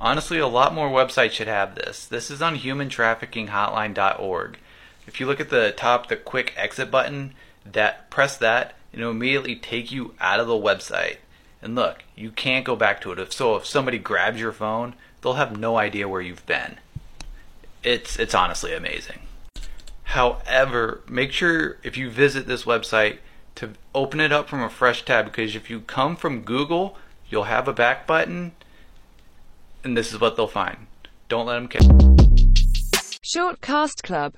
Honestly, a lot more websites should have this. This is on humantraffickinghotline.org. If you look at the top, the quick exit button, that press that, and it'll immediately take you out of the website. And look, you can't go back to it. If so, if somebody grabs your phone, they'll have no idea where you've been. It's it's honestly amazing. However, make sure if you visit this website to open it up from a fresh tab because if you come from Google, you'll have a back button and this is what they'll find. Don't let them catch. Shortcast Club